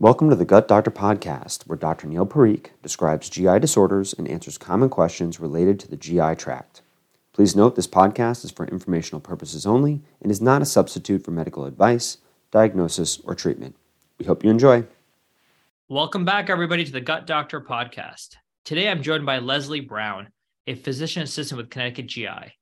Welcome to the Gut Doctor Podcast, where Dr. Neil Parikh describes GI disorders and answers common questions related to the GI tract. Please note this podcast is for informational purposes only and is not a substitute for medical advice, diagnosis, or treatment. We hope you enjoy. Welcome back, everybody, to the Gut Doctor Podcast. Today I'm joined by Leslie Brown, a physician assistant with Connecticut GI.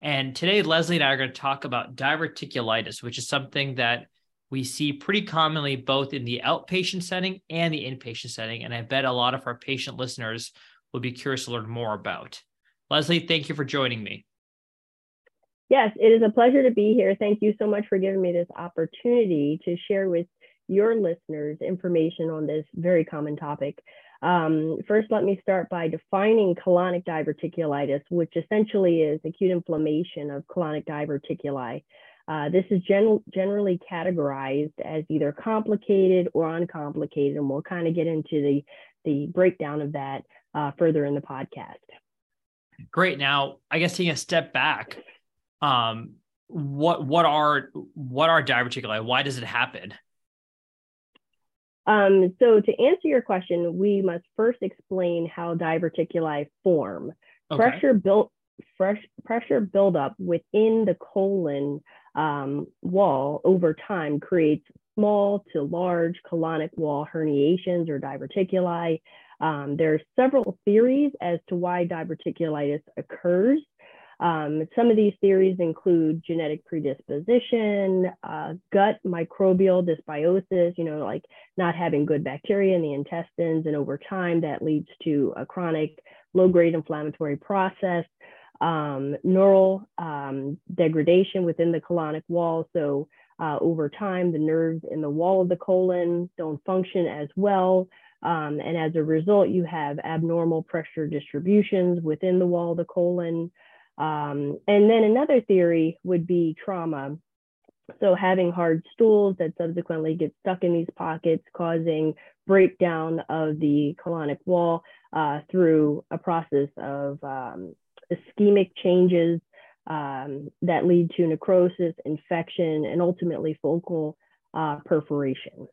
And today, Leslie and I are going to talk about diverticulitis, which is something that we see pretty commonly both in the outpatient setting and the inpatient setting. And I bet a lot of our patient listeners will be curious to learn more about. Leslie, thank you for joining me. Yes, it is a pleasure to be here. Thank you so much for giving me this opportunity to share with your listeners information on this very common topic. Um, first, let me start by defining colonic diverticulitis, which essentially is acute inflammation of colonic diverticuli. Uh, this is gen- generally categorized as either complicated or uncomplicated, and we'll kind of get into the, the breakdown of that uh, further in the podcast. Great. Now, I guess taking a step back, um, what what are what are diverticuli? Why does it happen? Um, so to answer your question, we must first explain how diverticuli form. Okay. Pressure built fresh pressure buildup within the colon um, wall over time creates small to large colonic wall herniations or diverticuli. Um, there are several theories as to why diverticulitis occurs. Um, some of these theories include genetic predisposition, uh, gut microbial dysbiosis, you know, like not having good bacteria in the intestines, and over time that leads to a chronic low grade inflammatory process um, neural um, degradation within the colonic wall. So uh, over time, the nerves in the wall of the colon don't function as well. Um, and as a result, you have abnormal pressure distributions within the wall of the colon. Um, and then another theory would be trauma. So having hard stools that subsequently get stuck in these pockets, causing breakdown of the colonic wall uh, through a process of um, ischemic changes um, that lead to necrosis, infection, and ultimately focal uh, perforation.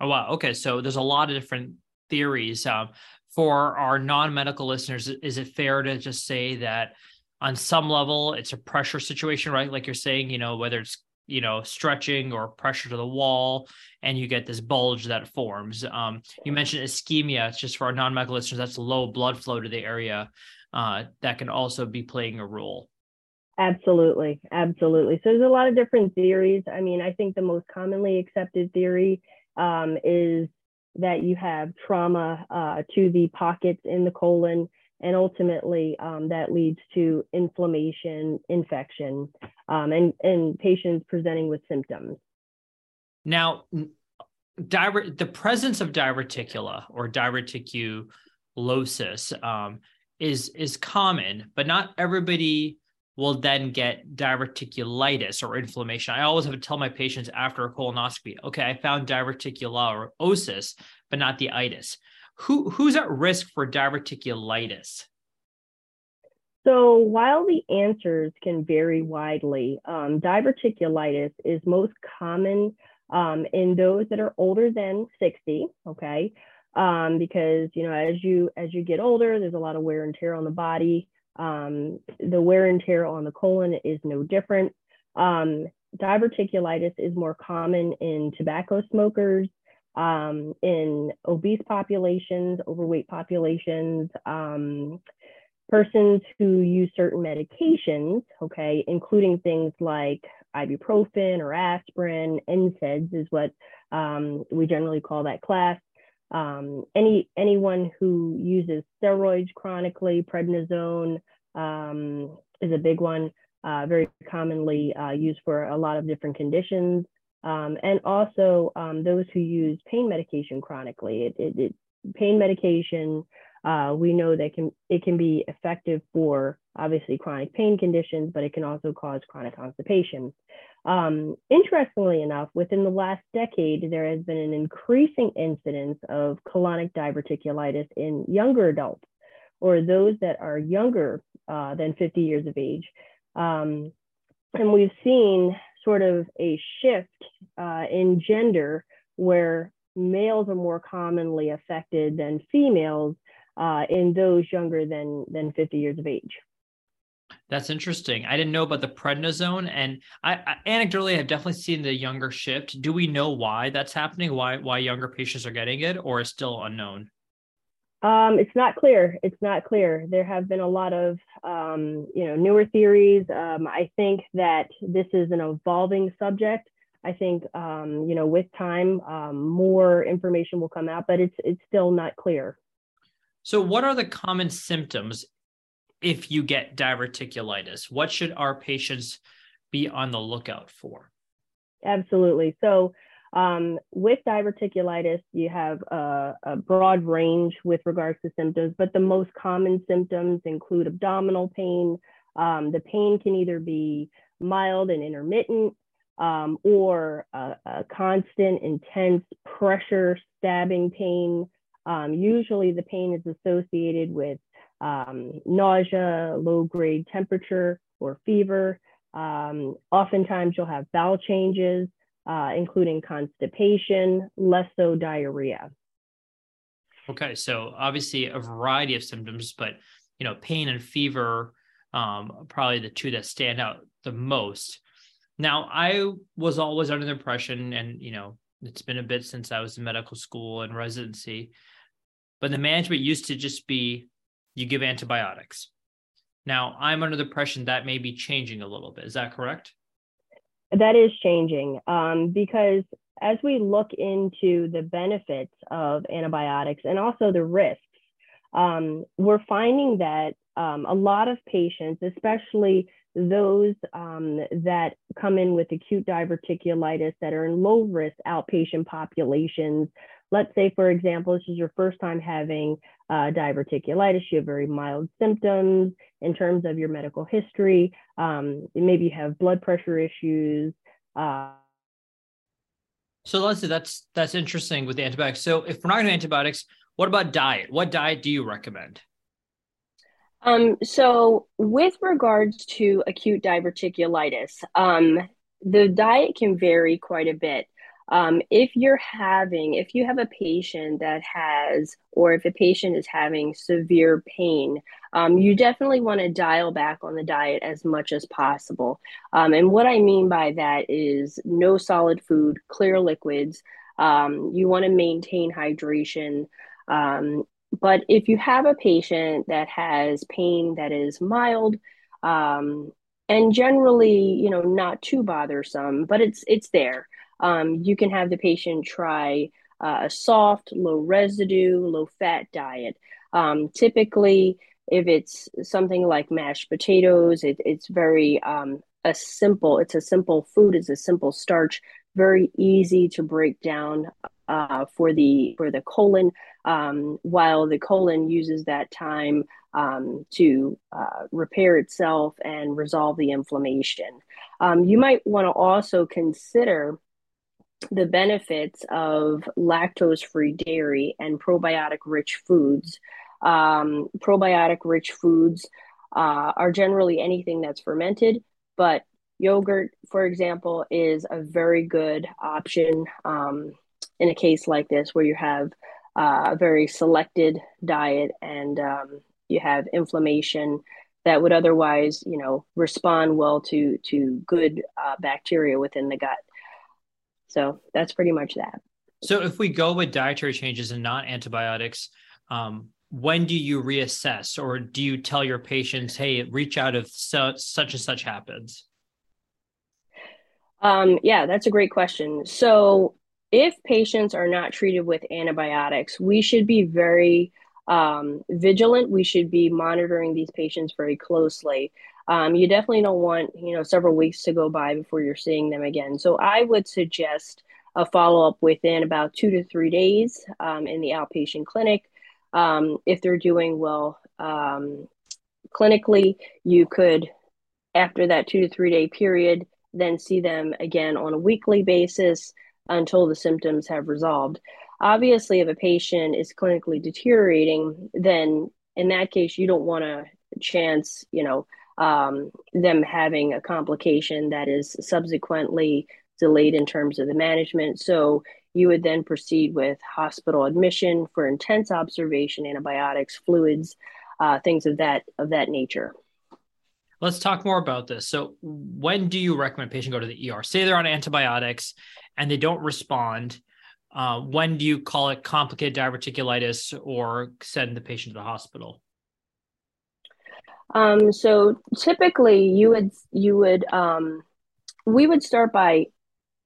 Oh, wow. Okay. So there's a lot of different theories. Um, for our non medical listeners, is it fair to just say that on some level it's a pressure situation, right? Like you're saying, you know, whether it's you know stretching or pressure to the wall and you get this bulge that forms um, you mentioned ischemia it's just for our non-medical listeners that's low blood flow to the area uh, that can also be playing a role. Absolutely, absolutely. So there's a lot of different theories. I mean, I think the most commonly accepted theory um, is that you have trauma uh, to the pockets in the colon, and ultimately um, that leads to inflammation, infection, um, and and patients presenting with symptoms. Now, the presence of diverticula or diverticulosis um, is is common, but not everybody will then get diverticulitis or inflammation. I always have to tell my patients after a colonoscopy, okay, I found diverticulosis, but not the itis. Who who's at risk for diverticulitis? So while the answers can vary widely, um, diverticulitis is most common um, in those that are older than 60, okay? Um, because you know as you as you get older, there's a lot of wear and tear on the body. Um, the wear and tear on the colon is no different. Um, diverticulitis is more common in tobacco smokers, um, in obese populations, overweight populations, um, persons who use certain medications, okay, including things like ibuprofen or aspirin, NSAIDs is what um, we generally call that class. Um, any anyone who uses steroids chronically, prednisone um, is a big one, uh, very commonly uh, used for a lot of different conditions. Um, and also um, those who use pain medication chronically. It, it, it pain medication, uh, we know that can it can be effective for obviously chronic pain conditions, but it can also cause chronic constipation. Um, interestingly enough, within the last decade, there has been an increasing incidence of colonic diverticulitis in younger adults or those that are younger uh, than 50 years of age. Um, and we've seen sort of a shift uh, in gender where males are more commonly affected than females uh, in those younger than than 50 years of age. That's interesting. I didn't know about the prednisone, and I, I anecdotally have definitely seen the younger shift. Do we know why that's happening? Why why younger patients are getting it, or is still unknown? Um, it's not clear. It's not clear. There have been a lot of um, you know newer theories. Um, I think that this is an evolving subject. I think um, you know with time um, more information will come out, but it's it's still not clear. So, what are the common symptoms if you get diverticulitis? What should our patients be on the lookout for? Absolutely. So, um, with diverticulitis, you have a, a, broad range with regards to symptoms, but the most common symptoms include abdominal pain. Um, the pain can either be mild and intermittent um, or a, a, constant, intense pressure, stabbing pain. Um, usually, the pain is associated with um, nausea, low grade temperature, or fever. Um, oftentimes, you'll have bowel changes, uh, including constipation, less so diarrhea. Okay, so obviously a variety of symptoms, but you know, pain and fever um, probably the two that stand out the most. Now, I was always under the impression, and you know, it's been a bit since I was in medical school and residency, but the management used to just be you give antibiotics. Now, I'm under the impression that may be changing a little bit. Is that correct? That is changing um, because as we look into the benefits of antibiotics and also the risks, um, we're finding that um, a lot of patients, especially those um, that come in with acute diverticulitis that are in low risk outpatient populations, let's say, for example, this is your first time having uh, diverticulitis, you have very mild symptoms in terms of your medical history. Um, maybe you have blood pressure issues. Uh, so Leslie, that's that's interesting with the antibiotics. So if we're not going to antibiotics, what about diet? What diet do you recommend? Um, so with regards to acute diverticulitis, um, the diet can vary quite a bit. Um, if you're having, if you have a patient that has, or if a patient is having severe pain, um, you definitely want to dial back on the diet as much as possible. Um, and what I mean by that is no solid food, clear liquids. Um, you want to maintain hydration. Um, but if you have a patient that has pain that is mild, um, and generally, you know, not too bothersome, but it's it's there um, you can have the patient try uh, a soft, low residue, low fat diet. Um, typically, if it's something like mashed potatoes, it, it's very um, a simple. It's a simple food. It's a simple starch, very easy to break down uh, for the for the colon. Um, while the colon uses that time um, to uh, repair itself and resolve the inflammation. Um, you might want to also consider the benefits of lactose free dairy and probiotic rich foods. Um, probiotic rich foods uh, are generally anything that's fermented, but yogurt, for example, is a very good option um, in a case like this where you have uh, a very selected diet and um, you have inflammation that would otherwise, you know, respond well to to good uh, bacteria within the gut. So that's pretty much that. So if we go with dietary changes and not antibiotics, um, when do you reassess or do you tell your patients, hey, reach out if so, such and such happens? Um, yeah, that's a great question. So if patients are not treated with antibiotics, we should be very um, vigilant. We should be monitoring these patients very closely. Um, you definitely don't want you know several weeks to go by before you're seeing them again. So i would suggest a follow-up within about two to three days um, in the outpatient clinic. Um, if they're doing well um, clinically you could after that two to three day period then see them again on a weekly basis until the symptoms have resolved obviously if a patient is clinically deteriorating then in that case you don't want to chance you know um, them having a complication that is subsequently delayed in terms of the management. So you would then proceed with hospital admission for intense observation, antibiotics, fluids, uh, things of that of that nature. Let's talk more about this. So, when do you recommend a patient go to the ER? Say they're on antibiotics and they don't respond. Uh, when do you call it complicated diverticulitis or send the patient to the hospital? Um, so typically, you would you would um, we would start by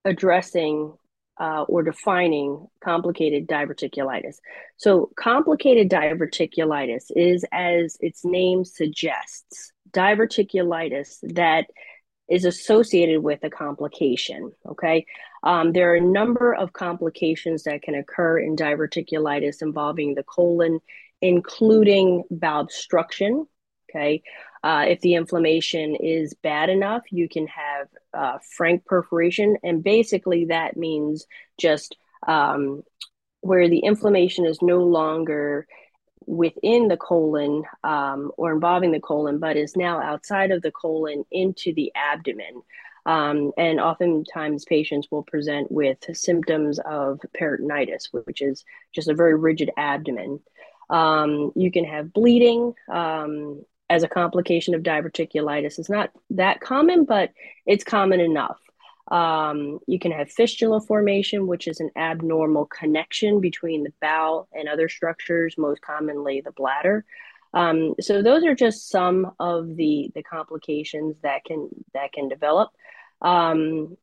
addressing uh, or defining complicated diverticulitis. So, complicated diverticulitis is, as its name suggests, diverticulitis that is associated with a complication. Okay. Um, there are a number of complications that can occur in diverticulitis involving the colon, including bowel obstruction. Okay. Uh, if the inflammation is bad enough, you can have uh, frank perforation. And basically, that means just um, where the inflammation is no longer within the colon um, or involving the colon, but is now outside of the colon into the abdomen. Um, and oftentimes, patients will present with symptoms of peritonitis, which is just a very rigid abdomen. Um, you can have bleeding um, as a complication of diverticulitis. It's not that common, but it's common enough. Um, you can have fistula formation, which is an abnormal connection between the bowel and other structures, most commonly the bladder. Um, so those are just some of the the complications that can that can develop. Um,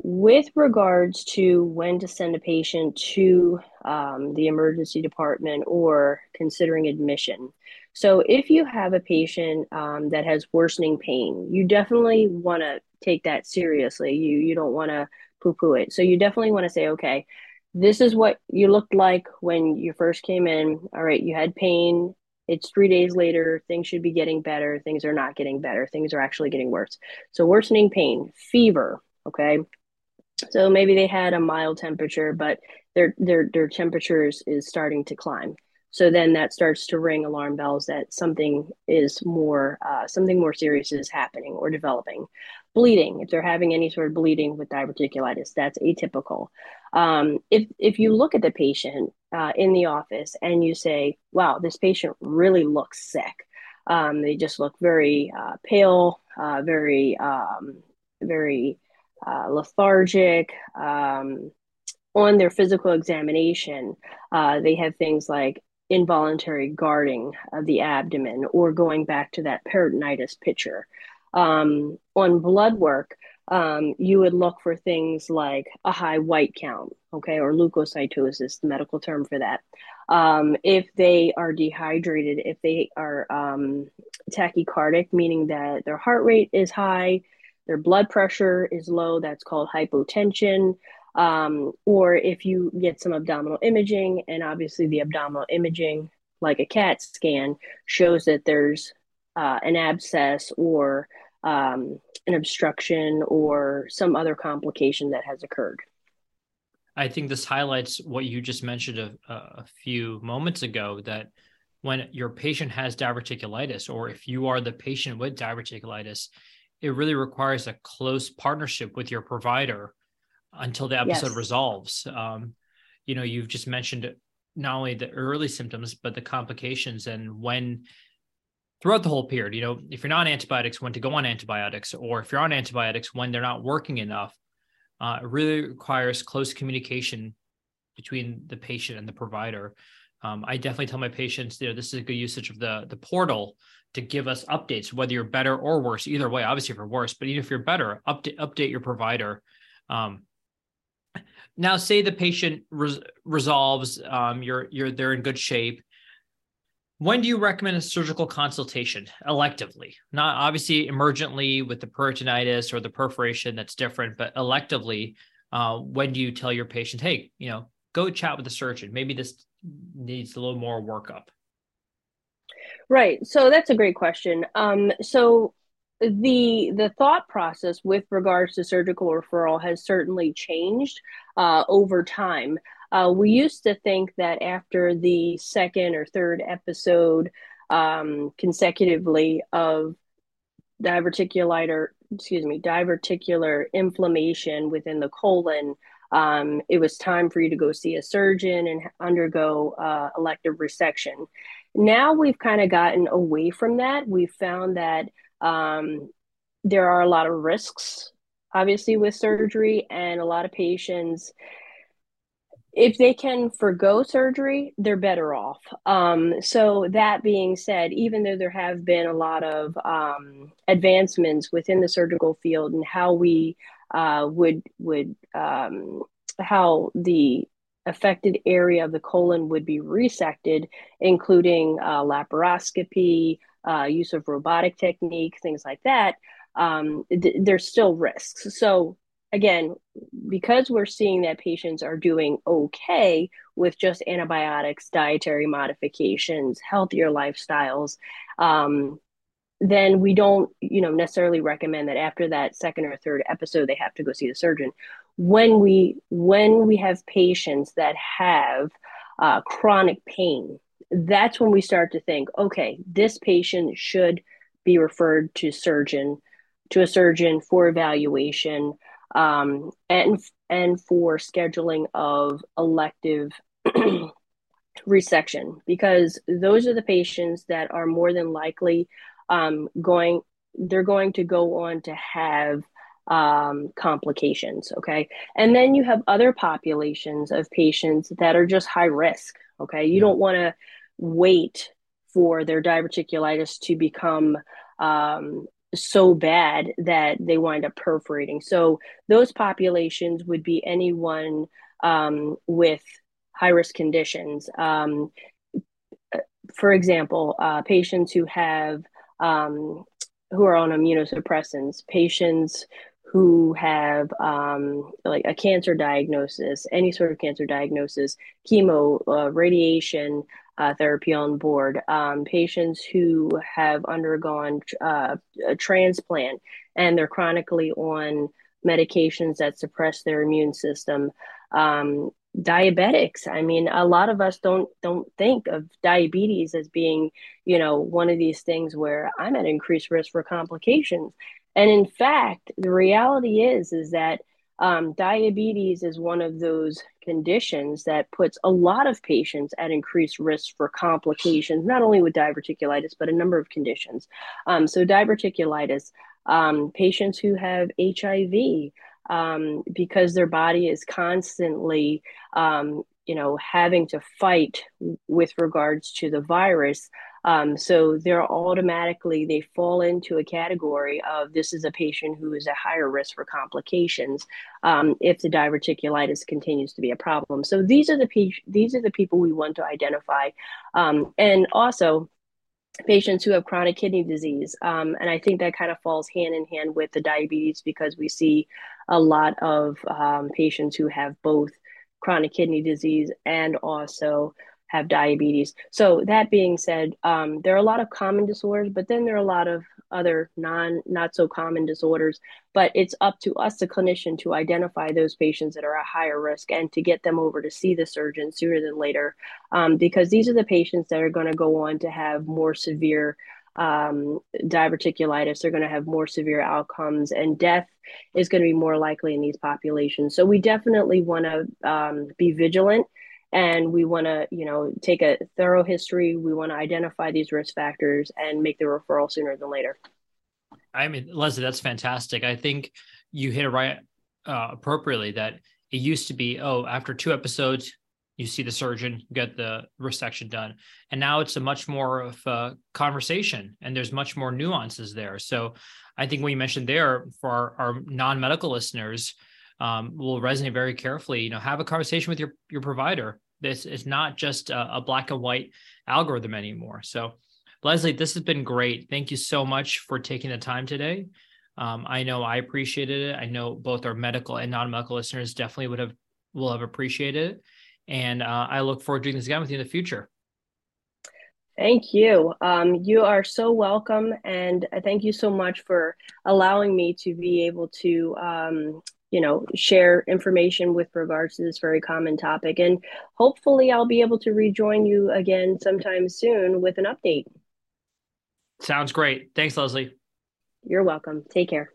with regards to when to send a patient to um, the emergency department or considering admission. So, if you have a patient um, that has worsening pain, you definitely want to take that seriously. You you don't want to poo poo it. So, you definitely want to say, okay, this is what you looked like when you first came in. All right, you had pain. It's three days later. Things should be getting better. Things are not getting better. Things are actually getting worse. So, worsening pain, fever. Okay, so maybe they had a mild temperature, but their their their temperature is, is starting to climb. So then that starts to ring alarm bells that something is more uh, something more serious is happening or developing. Bleeding, if they're having any sort of bleeding with diverticulitis, that's atypical. Um, if if you look at the patient uh, in the office and you say, "Wow, this patient really looks sick," um, they just look very uh, pale, uh, very um, very uh, lethargic. Um, on their physical examination, uh, they have things like involuntary guarding of the abdomen or going back to that peritonitis picture. Um, on blood work, um, you would look for things like a high white count, okay, or leukocytosis, the medical term for that. Um, if they are dehydrated, if they are um, tachycardic, meaning that their heart rate is high, their blood pressure is low, that's called hypotension. Um, or if you get some abdominal imaging, and obviously the abdominal imaging, like a CAT scan, shows that there's uh, an abscess or um, an obstruction or some other complication that has occurred. I think this highlights what you just mentioned a, a few moments ago that when your patient has diverticulitis, or if you are the patient with diverticulitis, it really requires a close partnership with your provider until the episode yes. resolves. Um, you know, you've just mentioned not only the early symptoms, but the complications and when throughout the whole period, you know, if you're not on antibiotics, when to go on antibiotics, or if you're on antibiotics, when they're not working enough, uh, it really requires close communication between the patient and the provider. Um, I definitely tell my patients, you know, this is a good usage of the the portal to give us updates, whether you're better or worse. Either way, obviously, if you're worse, but even if you're better, update update your provider. Um, now, say the patient res- resolves, um, you're you're they're in good shape. When do you recommend a surgical consultation electively? Not obviously emergently with the peritonitis or the perforation, that's different, but electively, uh, when do you tell your patient, hey, you know, go chat with the surgeon? Maybe this needs a little more workup. Right. So that's a great question. Um, so the the thought process with regards to surgical referral has certainly changed uh, over time. Uh, we used to think that after the second or third episode um, consecutively of diverticulitis, excuse me, diverticular inflammation within the colon, um, it was time for you to go see a surgeon and undergo uh, elective resection. Now we've kind of gotten away from that. We've found that um, there are a lot of risks, obviously, with surgery, and a lot of patients if they can forego surgery, they're better off. Um, so that being said, even though there have been a lot of um, advancements within the surgical field and how we uh, would would um, how the affected area of the colon would be resected, including uh, laparoscopy, uh, use of robotic technique, things like that. Um, th- there's still risks. So again, because we're seeing that patients are doing okay with just antibiotics, dietary modifications, healthier lifestyles, um, then we don't, you know, necessarily recommend that after that second or third episode they have to go see the surgeon. When we when we have patients that have uh, chronic pain, that's when we start to think, okay, this patient should be referred to surgeon to a surgeon for evaluation um, and and for scheduling of elective resection because those are the patients that are more than likely um, going they're going to go on to have um, complications okay and then you have other populations of patients that are just high risk okay you yeah. don't want to wait for their diverticulitis to become um, so bad that they wind up perforating. So those populations would be anyone um, with high risk conditions. Um, for example, uh, patients who have um, who are on immunosuppressants, patients who have um, like a cancer diagnosis, any sort of cancer diagnosis, chemo, uh, radiation, uh, therapy on board, um, patients who have undergone uh, a transplant and they're chronically on medications that suppress their immune system. Um, diabetics i mean a lot of us don't don't think of diabetes as being you know one of these things where i'm at increased risk for complications and in fact the reality is is that um, diabetes is one of those conditions that puts a lot of patients at increased risk for complications, not only with diverticulitis, but a number of conditions. Um, so, diverticulitis, um, patients who have HIV, um, because their body is constantly, um, you know, having to fight with regards to the virus. Um, so they're automatically they fall into a category of this is a patient who is at higher risk for complications um, if the diverticulitis continues to be a problem. So these are the pe- these are the people we want to identify, um, and also patients who have chronic kidney disease. Um, and I think that kind of falls hand in hand with the diabetes because we see a lot of um, patients who have both chronic kidney disease and also have diabetes. So that being said, um, there are a lot of common disorders, but then there are a lot of other non not so common disorders. But it's up to us, the clinician, to identify those patients that are at higher risk and to get them over to see the surgeon sooner than later, um, because these are the patients that are going to go on to have more severe um, diverticulitis. They're going to have more severe outcomes, and death is going to be more likely in these populations. So we definitely want to um, be vigilant and we want to you know take a thorough history. We want to identify these risk factors and make the referral sooner than later. I mean leslie that's fantastic. I think you hit it right uh, appropriately that it used to be oh after two episodes you see the surgeon get the resection done. And now it's a much more of a conversation and there's much more nuances there. So i think what you mentioned there for our, our non-medical listeners um, will resonate very carefully. You know, have a conversation with your your provider. This is not just a, a black and white algorithm anymore. So, Leslie, this has been great. Thank you so much for taking the time today. Um, I know I appreciated it. I know both our medical and non-medical listeners definitely would have will have appreciated it. And uh, I look forward to doing this again with you in the future. Thank you. Um, you are so welcome, and thank you so much for allowing me to be able to um, you know share information with regards to this very common topic. And hopefully i'll be able to rejoin you again sometime soon with an update. Sounds great. Thanks leslie. You're welcome. Take care